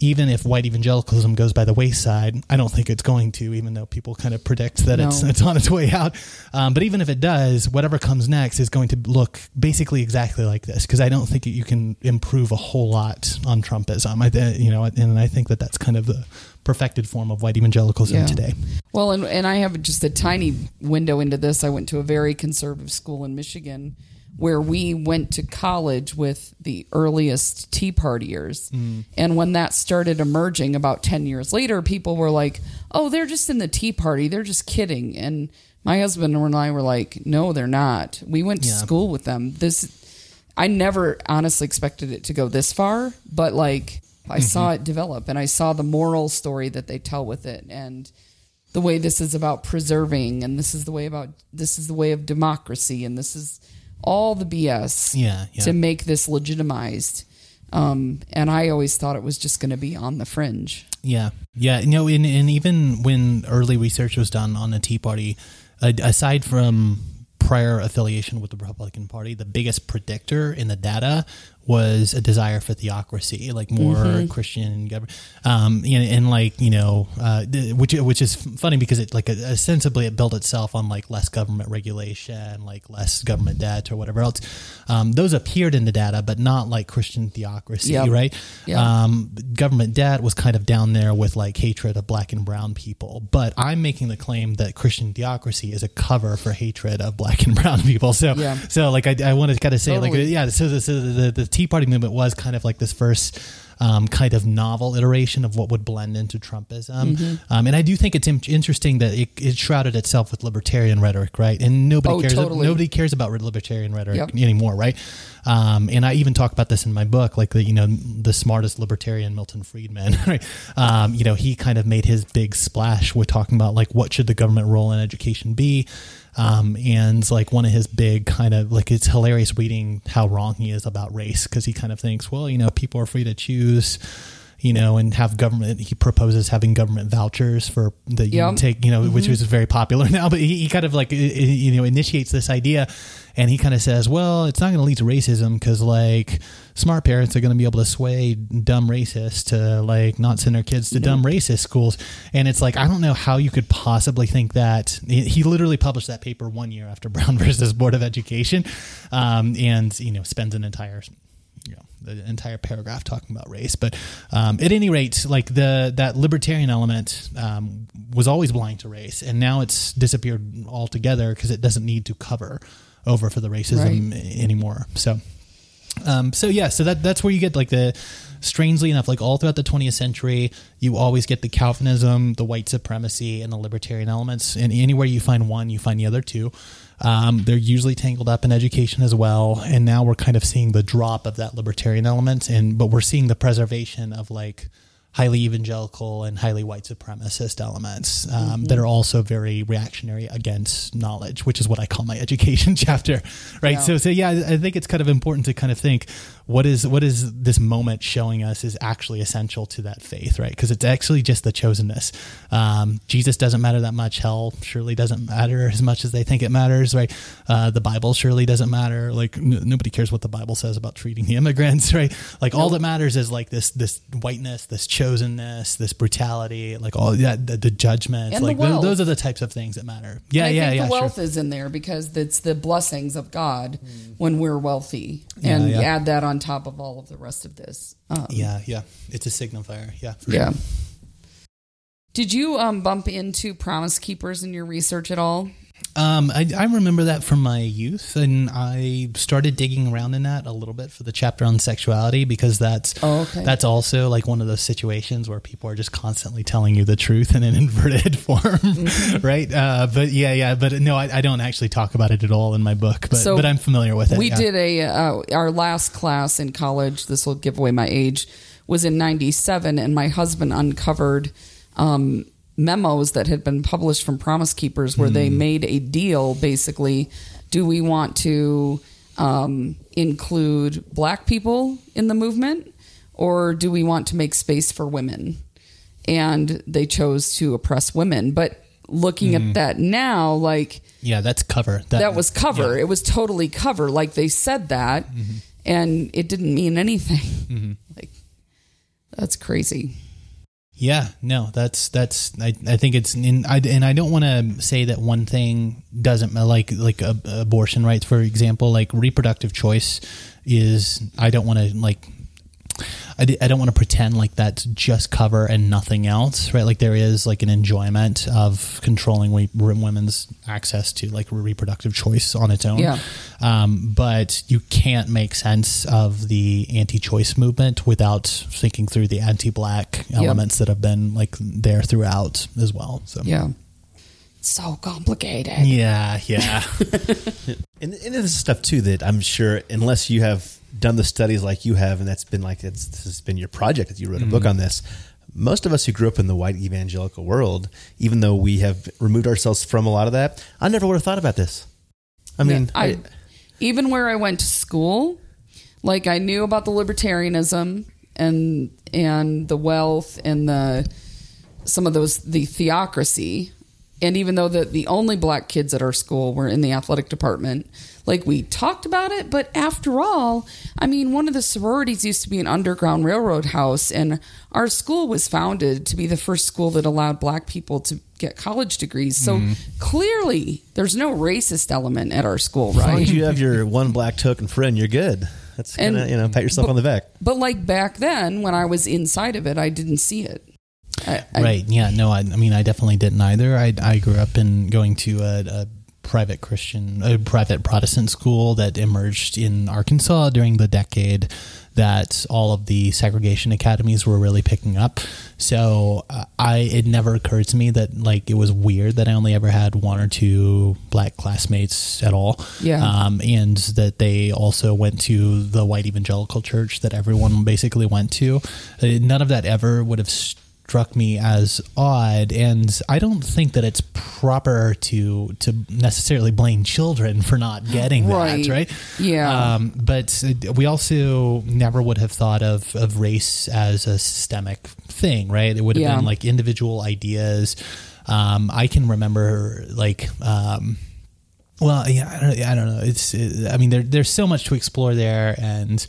even if white evangelicalism goes by the wayside, I don't think it's going to, even though people kind of predict that it's No. it's on its way out. Um, but even if it does, whatever comes next is going to look basically exactly like this, because I don't think you can improve a whole lot on Trumpism. I, you know, and I think that that's kind of the perfected form of white evangelicalism Yeah. today. Well, and, and I have just a tiny window into this. I went to a very conservative school in Michigan where we went to college with the earliest Tea Partiers. Mm. And when that started emerging about 10 years later, people were like, oh, they're just in the Tea Party. They're just kidding. And my husband and I were like, no, they're not. We went to Yeah. school with them. This, I never honestly expected it to go this far, but like I saw mm-hmm. it develop and I saw the moral story that they tell with it. And, the way this is about preserving and this is the way about this is the way of democracy and this is all the BS Yeah, yeah. to make this legitimized. Um, and I always thought it was just going to be on the fringe. Yeah, yeah. You know, and, and even when early research was done on the Tea Party, uh, aside from prior affiliation with the Republican Party, the biggest predictor in the data was a desire for theocracy, like more Mm-hmm. Christian government, um, and, and like you know, uh, which which is funny because it like ostensibly it built itself on like less government regulation, like less government debt or whatever else. Um, those appeared in the data, but not like Christian theocracy, Yep. right? Yep. um, government debt was kind of down there with like hatred of black and brown people. But I'm making the claim that Christian theocracy is a cover for hatred of black and brown people. So, Yeah. so like I, I want to kind of say Totally. like yeah, so, the, so the, the Tea Party movement was kind of like this first. Um, kind of novel iteration of what would blend into Trumpism, Mm-hmm. um, and I do think it's in- interesting that it, it shrouded itself with libertarian rhetoric, right? And nobody Oh, cares. totally. Nobody cares about libertarian rhetoric Yep. anymore, right? Um, and I even talk about this in my book, like the you know the smartest libertarian Milton Friedman, right? Um, you know he kind of made his big splash with talking about like what should the government role in education be, um, and like one of his big kind of like it's hilarious reading how wrong he is about race because he kind of thinks well you know people are free to choose. You know, and have government. He proposes having government vouchers for that you Yep. take. You know, which is very popular now. But he, he kind of like you know initiates this idea, and he kind of says, "Well, it's not going to lead to racism because like smart parents are going to be able to sway dumb racists to like not send their kids to dumb racist schools." And it's like I don't know how you could possibly think that. He literally published that paper one year after Brown versus Board of Education, um, and you know spends an entire the entire paragraph talking about race but um, at any rate like the that libertarian element um, was always blind to race and now it's disappeared altogether because it doesn't need to cover over for the racism Right. anymore so um, so yeah, so that that's where you get like the strangely enough, like all throughout the 20th century, you always get the Calvinism, the white supremacy, and the libertarian elements. And anywhere you find one, you find the other two. Um, they're usually tangled up in education as well. And now we're kind of seeing the drop of that libertarian element, and but we're seeing the preservation of like highly evangelical and highly white supremacist elements um, mm-hmm. that are also very reactionary against knowledge, which is what I call my education chapter, right? Yeah. So, so yeah, I think it's kind of important to kind of think what is what is this moment showing us is actually essential to that faith, right? Because it's actually just the chosenness. Um, Jesus doesn't matter that much. Hell surely doesn't matter as much as they think it matters, right? Uh, the Bible surely doesn't matter. Like n- nobody cares what the Bible says about treating the immigrants, right? Like all that matters is like this this whiteness, this chosenness, this brutality, like all that the, the judgment. And like th- those are the types of things that matter. Yeah, yeah, yeah. The wealth sure. is in there because it's the blessings of God mm. when we're wealthy, and yeah, yeah. add that on on top of all of the rest of this. Um, yeah, yeah, it's a signifier. Yeah, yeah. Sure. Did you um, bump into Promise Keepers in your research at all? Um, I, I, remember that from my youth, and I started digging around in that a little bit for the chapter on sexuality because that's oh, okay. that's also like one of those situations where people are just constantly telling you the truth in an inverted form, mm-hmm. right? Uh, but yeah, yeah, but no, I, I, don't actually talk about it at all in my book, but so but I'm familiar with it. We yeah. did a uh, our last class in college. This will give away my age. Was in '97, and my husband uncovered. Um, memos that had been published from Promise Keepers where mm. they hmm. made a deal basically. Do we want to um, include black people in the movement or do we want to make space for women? And they chose to oppress women. But looking mm. at hmm. that now, like. Yeah, that's cover. That, that was cover. Yeah. It was totally cover. Like they said that mm-hmm. and it didn't mean anything. Mm-hmm. Like, that's crazy. Yeah, no, that's that's. I, I think it's in. I, and I don't want to say that one thing doesn't like like abortion rights, for example, like reproductive choice is. I don't want to like I, I don't want to pretend like that's just cover and nothing else, right? Like there is like an enjoyment of controlling we, women's access to like reproductive choice on its own. Yeah. Um, but you can't make sense of the anti-choice movement without thinking through the anti-black elements yep. that have been like there throughout as well. So yeah so complicated. Yeah, yeah. and, and this is stuff too that I'm sure, unless you have done the studies like you have, and that's been like it's, this has been your project that you wrote a mm-hmm. book on this. Most of us who grew up in the white evangelical world, even though we have removed ourselves from a lot of that, I never would have thought about this. I mean, I, I, even where I went to school, like I knew about the libertarianism and and the wealth and the some of those the theocracy and even though the, the only black kids at our school were in the athletic department like we talked about it but after all i mean one of the sororities used to be an underground railroad house and our school was founded to be the first school that allowed black people to get college degrees. So mm. clearly there's no racist element at our school right? As long as you have your one black token friend you're good. That's kind of you know pat yourself but, on the back. but like back then when i was inside of it i didn't see it I, I, right. Yeah. No. I, I, mean, I definitely didn't either. I, I grew up in going to a, a private Christian, a private Protestant school that emerged in Arkansas during the decade that all of the segregation academies were really picking up. So uh, I it never occurred to me that like it was weird that I only ever had one or two black classmates at all. Yeah. Um, and that they also went to the white evangelical church that everyone basically went to. Uh, none of that ever would have. St- struck me as odd and I don't think that it's proper to to necessarily blame children for not getting right. that right. yeah. Um, but we also never would have thought of of race as a systemic thing right? It would have yeah. been like individual ideas. Um, I can remember like um, well yeah I don't, I don't know. It's it, I mean there, there's so much to explore there and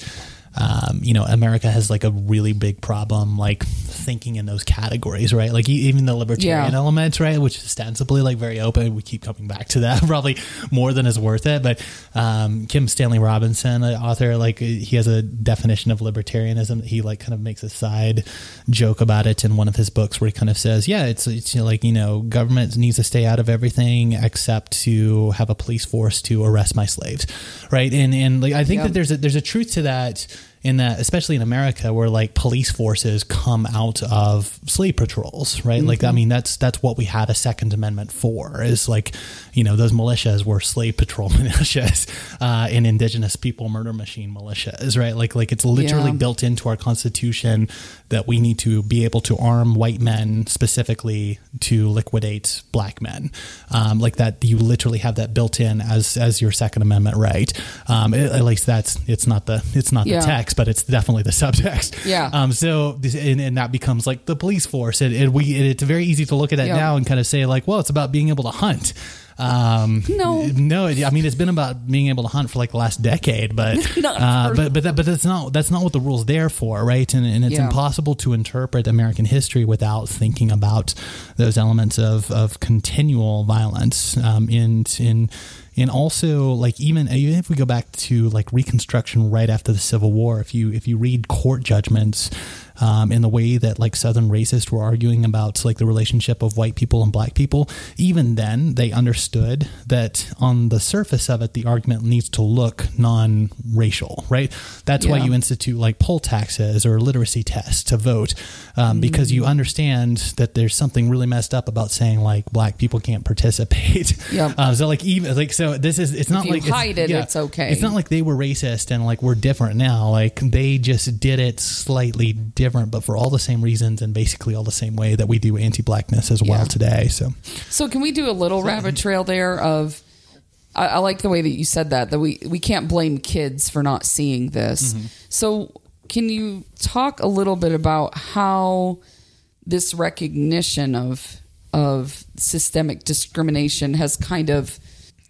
um, you know, America has like a really big problem, like thinking in those categories, right? Like even the libertarian yeah. element, right, which is ostensibly like very open. We keep coming back to that, probably more than is worth it. But um, Kim Stanley Robinson, an author, like he has a definition of libertarianism. He like kind of makes a side joke about it in one of his books, where he kind of says, "Yeah, it's it's you know, like you know, government needs to stay out of everything except to have a police force to arrest my slaves," right? And and like I think that there's a there's a truth to that in that, especially in America, where like police forces come out of slave patrols, right? Like, I mean, that's that's what we had a Second Amendment for. Is like, you know, those militias were slave patrol militias uh, and indigenous people murder machine militias, right? Like, like it's literally Yeah. built into our constitution that we need to be able to arm white men specifically to liquidate black men, um, like that. You literally have that built in as as your Second Amendment right. Um, at, at least that's it's not the it's not Yeah. the text, but it's definitely the subtext. Yeah. Um, so this, and, and that becomes like the police force, and, and we it's very easy to look at that Yeah. now and kind of say like, well, it's about being able to hunt. Um, No. no, I mean it's been about being able to hunt for like the last decade, but uh, but but that, but that's not that's not what the rules there for, right? And, and it's Yeah. impossible to interpret American history without thinking about those elements of of continual violence um, in in and also like even even if we go back to like Reconstruction right after the Civil War, if you if you read court judgments um, in the way that like Southern racists were arguing about like the relationship of white people and black people, even then they understood that on the surface of it, the argument needs to look non-racial, right? That's why you institute like poll taxes or literacy tests to vote, um, because you understand that there's something really messed up about saying like black people can't participate. Yep. Uh, so like even like so this is it's not you like it's- hide it, it's okay. It's not like they were racist and like we're different now. Like they just did it slightly different, but for all the same reasons and basically all the same way that we do anti-blackness as well Yeah. today. So So can we do a little rabbit trail there of I, I like the way that you said that that we we can't blame kids for not seeing this. Mm-hmm. So can you talk a little bit about how this recognition of of systemic discrimination has kind of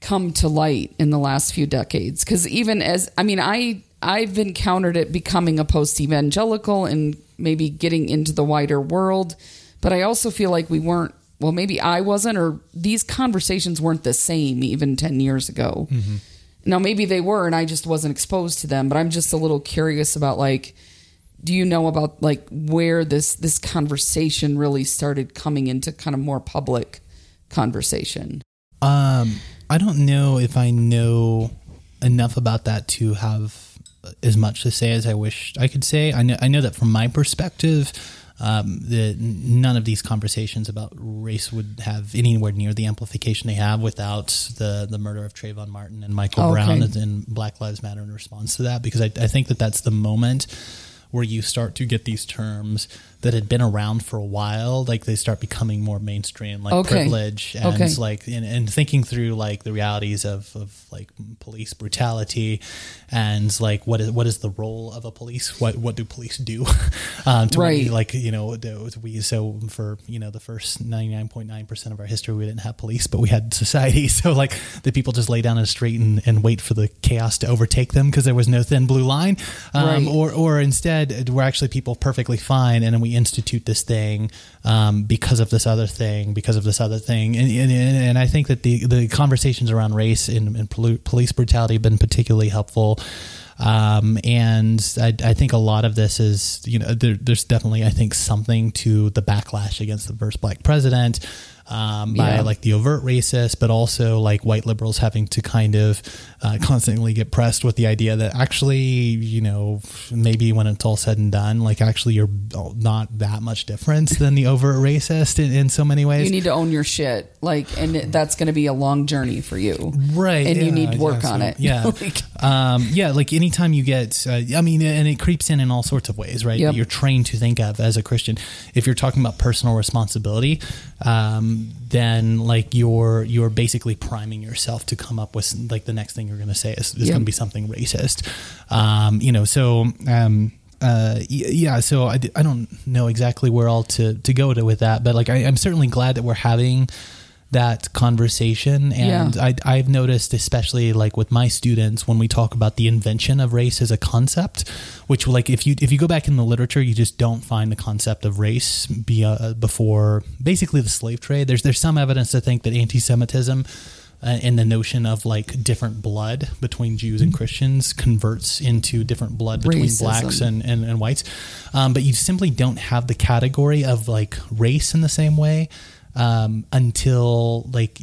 come to light in the last few decades because even as i mean i i've encountered it becoming a post-evangelical and maybe getting into the wider world but i also feel like we weren't well maybe i wasn't or these conversations weren't the same even 10 years ago. Now maybe they were and i just wasn't exposed to them but i'm just a little curious about like do you know about like where this this conversation really started coming into kind of more public conversation? Um, I don't know if I know enough about that to have as much to say as I wish I could say. I know I know that from my perspective. Um, that none of these conversations about race would have anywhere near the amplification they have without the the murder of Trayvon Martin and Michael Oh, Brown and, and Black Lives Matter in response to that because I, I think that that's the moment where you start to get these terms that had been around for a while like they start becoming more mainstream like Okay. privilege and Okay. like and, and thinking through like the realities of, of like police brutality and like what is what is the role of a police what what do police do um to Right. like you know we so for you know the first 99.9% of our history we didn't have police but we had society so like the people just lay down in the street and, and wait for the chaos to overtake them because there was no thin blue line um, Right. or or instead we're actually people perfectly fine and then we institute this thing um, because of this other thing because of this other thing. And, and, and I think that the the conversations around race and, and police brutality have been particularly helpful. Um, and I, I think a lot of this is you know there, there's definitely I think something to the backlash against the first black president um, by Yeah. like the overt racist, but also like white liberals having to kind of uh, constantly get pressed with the idea that actually, you know, maybe when it's all said and done, like actually you're not that much different than the overt racist in, in so many ways. you need to own your shit like and that's going to be a long journey for you right and you need to work yeah, on it yeah Like- um, yeah like anytime you get uh, i mean and it creeps in in all sorts of ways right Yep. you're trained to think of as a christian if you're talking about personal responsibility um, then like you're you're basically priming yourself to come up with like the next thing you're going to say is, is Yep. going to be something racist um, you know so um, uh, yeah, so I, I don't know exactly where all to, to go to with that, but like I, I'm certainly glad that we're having that conversation and Yeah. I, I've noticed especially like with my students when we talk about the invention of race as a concept which like if you if you go back in the literature you just don't find the concept of race be, uh, before basically the slave trade there's there's some evidence to think that anti-semitism uh, and the notion of like different blood between Jews and Christians converts into different blood between Racism. blacks and, and, and whites. Um, but you simply don't have the category of like race in the same way. Um, until like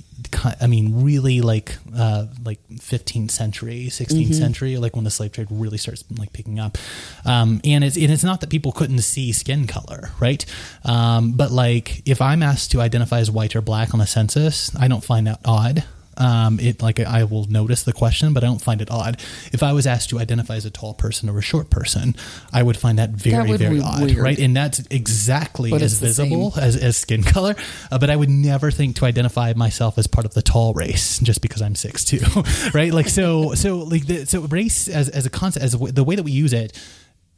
I mean, really like uh, like 15th century, 16th mm-hmm. century, like when the slave trade really starts like picking up. Um, and it's and it's not that people couldn't see skin color, right? Um, but like if I'm asked to identify as white or black on the census, I don't find that odd um, it like I will notice the question, but I don't find it odd. If I was asked to identify as a tall person or a short person, I would find that very that very odd, weird. right? And that's exactly but as visible as, as skin color. Uh, but I would never think to identify myself as part of the tall race just because I'm six two, right? Like so so like the, so race as as a concept as a, the way that we use it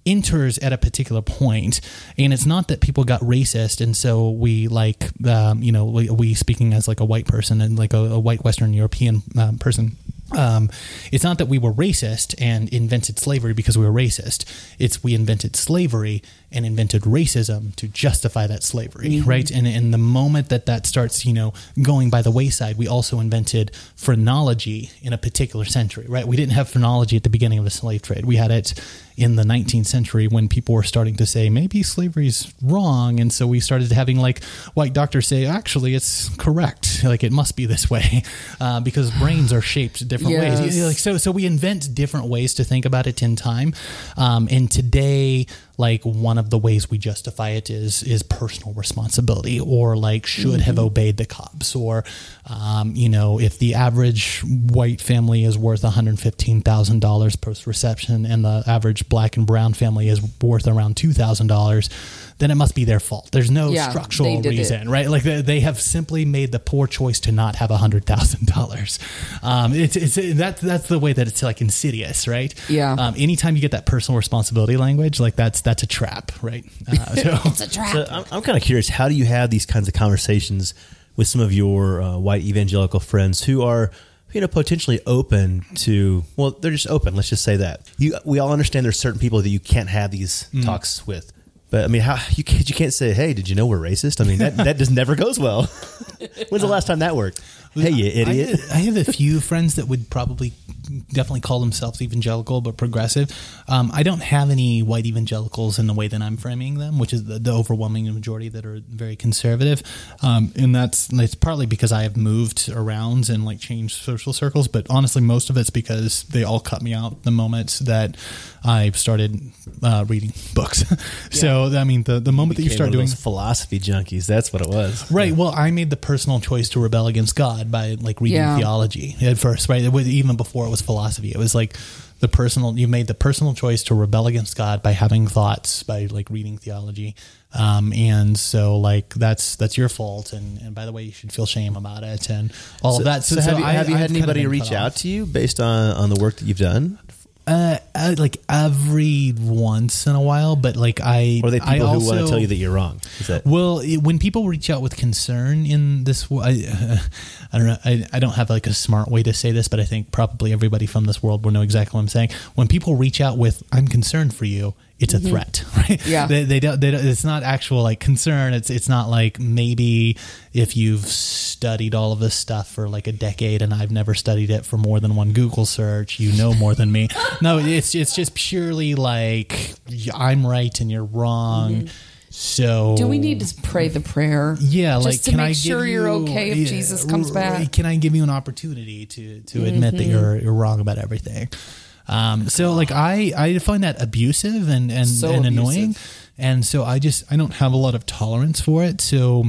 enters at a particular point and it's not that people got racist and so we like um, you know we, we, speaking as like a white person and like a, a white western european um, person um, it's not that we were racist and invented slavery because we were racist. It's we invented slavery and invented racism to justify that slavery, mm-hmm. right? And in the moment that that starts, you know, going by the wayside, we also invented phrenology in a particular century, right? We didn't have phrenology at the beginning of the slave trade. We had it in the 19th century when people were starting to say maybe slavery's wrong, and so we started having like white doctors say actually it's correct, like it must be this way, uh, because brains are shaped different yes. ways. Like so, so we invent different ways to think about it in time, um, and today like one of the ways we justify it is is personal responsibility or like should mm-hmm. have obeyed the cops or um, you know if the average white family is worth $115000 post reception and the average black and brown family is worth around $2000 then it must be their fault. There's no yeah, structural reason, it. right? Like they, they, have simply made the poor choice to not have a hundred thousand um, dollars. It's it's that's that's the way that it's like insidious, right? Yeah. Um, anytime you get that personal responsibility language, like that's that's a trap, right? Uh, so, it's a trap. So I'm, I'm kind of curious. How do you have these kinds of conversations with some of your uh, white evangelical friends who are? you know potentially open to well they're just open let's just say that you we all understand there's certain people that you can't have these mm. talks with but I mean, how you can't you can't say, "Hey, did you know we're racist?" I mean, that that just never goes well. When's the last time that worked? Hey, you idiot! I, I have a few friends that would probably definitely call themselves evangelical but progressive. Um, I don't have any white evangelicals in the way that I'm framing them, which is the, the overwhelming majority that are very conservative. Um, and that's it's partly because I have moved around and like changed social circles, but honestly, most of it's because they all cut me out the moment that I started uh, reading books. so I mean, the the moment that you start doing philosophy junkies, that's what it was, right? Yeah. Well, I made the personal choice to rebel against God by like reading yeah. theology at first, right? Even before it was philosophy. It was like the personal you made the personal choice to rebel against God by having thoughts by like reading theology. Um, and so like that's that's your fault. And, and by the way you should feel shame about it and all so, of that. So, so have, you, have you had anybody reach out to you based on on the work that you've done uh, like every once in a while, but like I, or they people I who also, want to tell you that you're wrong. Is That- well, it, when people reach out with concern in this, I, uh, I don't know. I, I don't have like a smart way to say this, but I think probably everybody from this world will know exactly what I'm saying. When people reach out with "I'm concerned for you," it's a mm-hmm. threat, right? Yeah. They, they, don't, they don't, it's not actual like concern. It's, it's not like maybe if you've studied all of this stuff for like a decade and I've never studied it for more than one Google search, you know more than me. No, it's, it's just purely like I'm right and you're wrong. Mm-hmm. So, do we need to pray the prayer? Yeah, like to can make I sure you're okay if Jesus comes back? Can I give you an opportunity to to mm-hmm. admit that mm-hmm. you're you're wrong about everything? Um, so like I I find that abusive and and, so and annoying, and so I just I don't have a lot of tolerance for it. So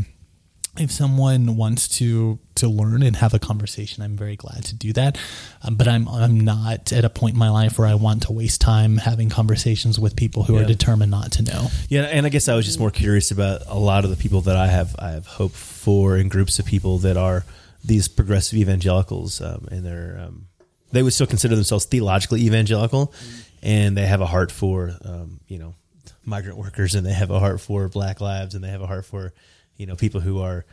if someone wants to to learn and have a conversation, I'm very glad to do that. Um, but I'm I'm not at a point in my life where I want to waste time having conversations with people who yeah. are determined not to know. Yeah, and I guess I was just more curious about a lot of the people that I have I have hope for in groups of people that are these progressive evangelicals, um, and they're um, they would still consider themselves theologically evangelical, mm-hmm. and they have a heart for um, you know migrant workers, and they have a heart for Black lives, and they have a heart for you know people who are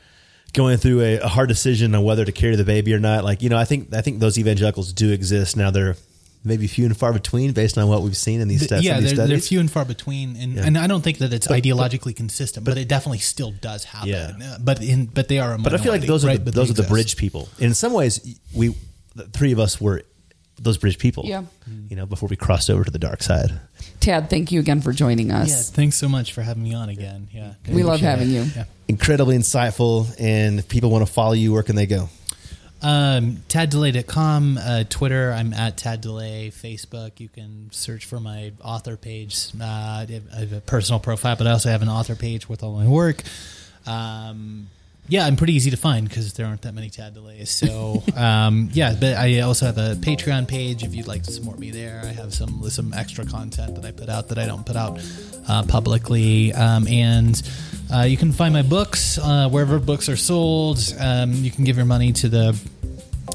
going through a, a hard decision on whether to carry the baby or not. Like you know, I think I think those evangelicals do exist now. They're maybe few and far between based on what we've seen in these, stu- yeah, these they're, studies. they're few and far between, and, yeah. and I don't think that it's but, ideologically but, consistent, but, but, it definitely still does happen. Yeah. but in but they are. a. but I feel like those are the, those are the bridge people. In some ways, we the three of us were those British people. Yeah. You know, before we crossed over to the dark side. Tad, thank you again for joining Yeah, us. thanks so much for having me on again. Yeah, we love appreciate having it. you. Yeah. Incredibly insightful. And if people want to follow you, where can they go? Um, taddelay.com, uh, Twitter, I'm at taddelay. Facebook, you can search for my author page. Uh, I have a personal profile, but I also have an author page with all my work. Um, yeah, I'm pretty easy to find because there aren't that many Tad DeLays. So, um, yeah, but I also have a Patreon page if you'd like to support me there. I have some some extra content that I put out that I don't put out uh, publicly, um, and uh, you can find my books uh, wherever books are sold. Um, you can give your money to the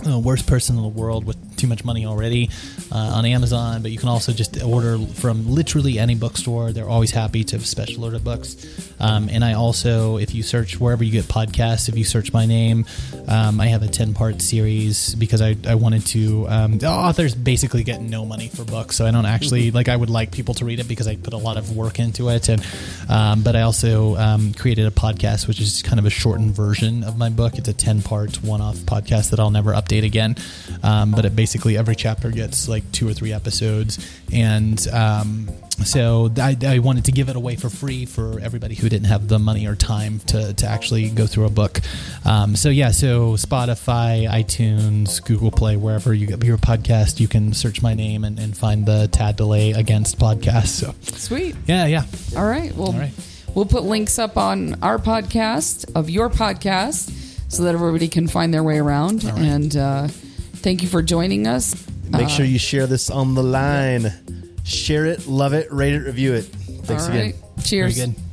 uh, worst person in the world with too much money already uh, on Amazon, but you can also just order from literally any bookstore. They're always happy to special order books. Um, and I also, if you search wherever you get podcasts, if you search my name, um, I have a 10 part series because I, I wanted to. Um, the authors basically get no money for books, so I don't actually like, I would like people to read it because I put a lot of work into it. And, um, but I also um, created a podcast, which is kind of a shortened version of my book. It's a 10 part one off podcast that I'll never update again. Um, but it basically every chapter gets like two or three episodes. And um, so I, I wanted to give it away for free for everybody who didn't have the money or time to, to actually go through a book. Um, so yeah, so Spotify, iTunes, Google Play, wherever you get your podcast, you can search my name and, and find the Tad DeLay Against podcast. So Sweet. yeah, yeah. All right. Well, All right. we'll put links up on our podcast of your podcast so that everybody can find their way around. right. And uh, thank you for joining us. Make Uh, sure you share this on the line. Share it, love it, rate it, review it. Thanks all again. Cheers. Very good.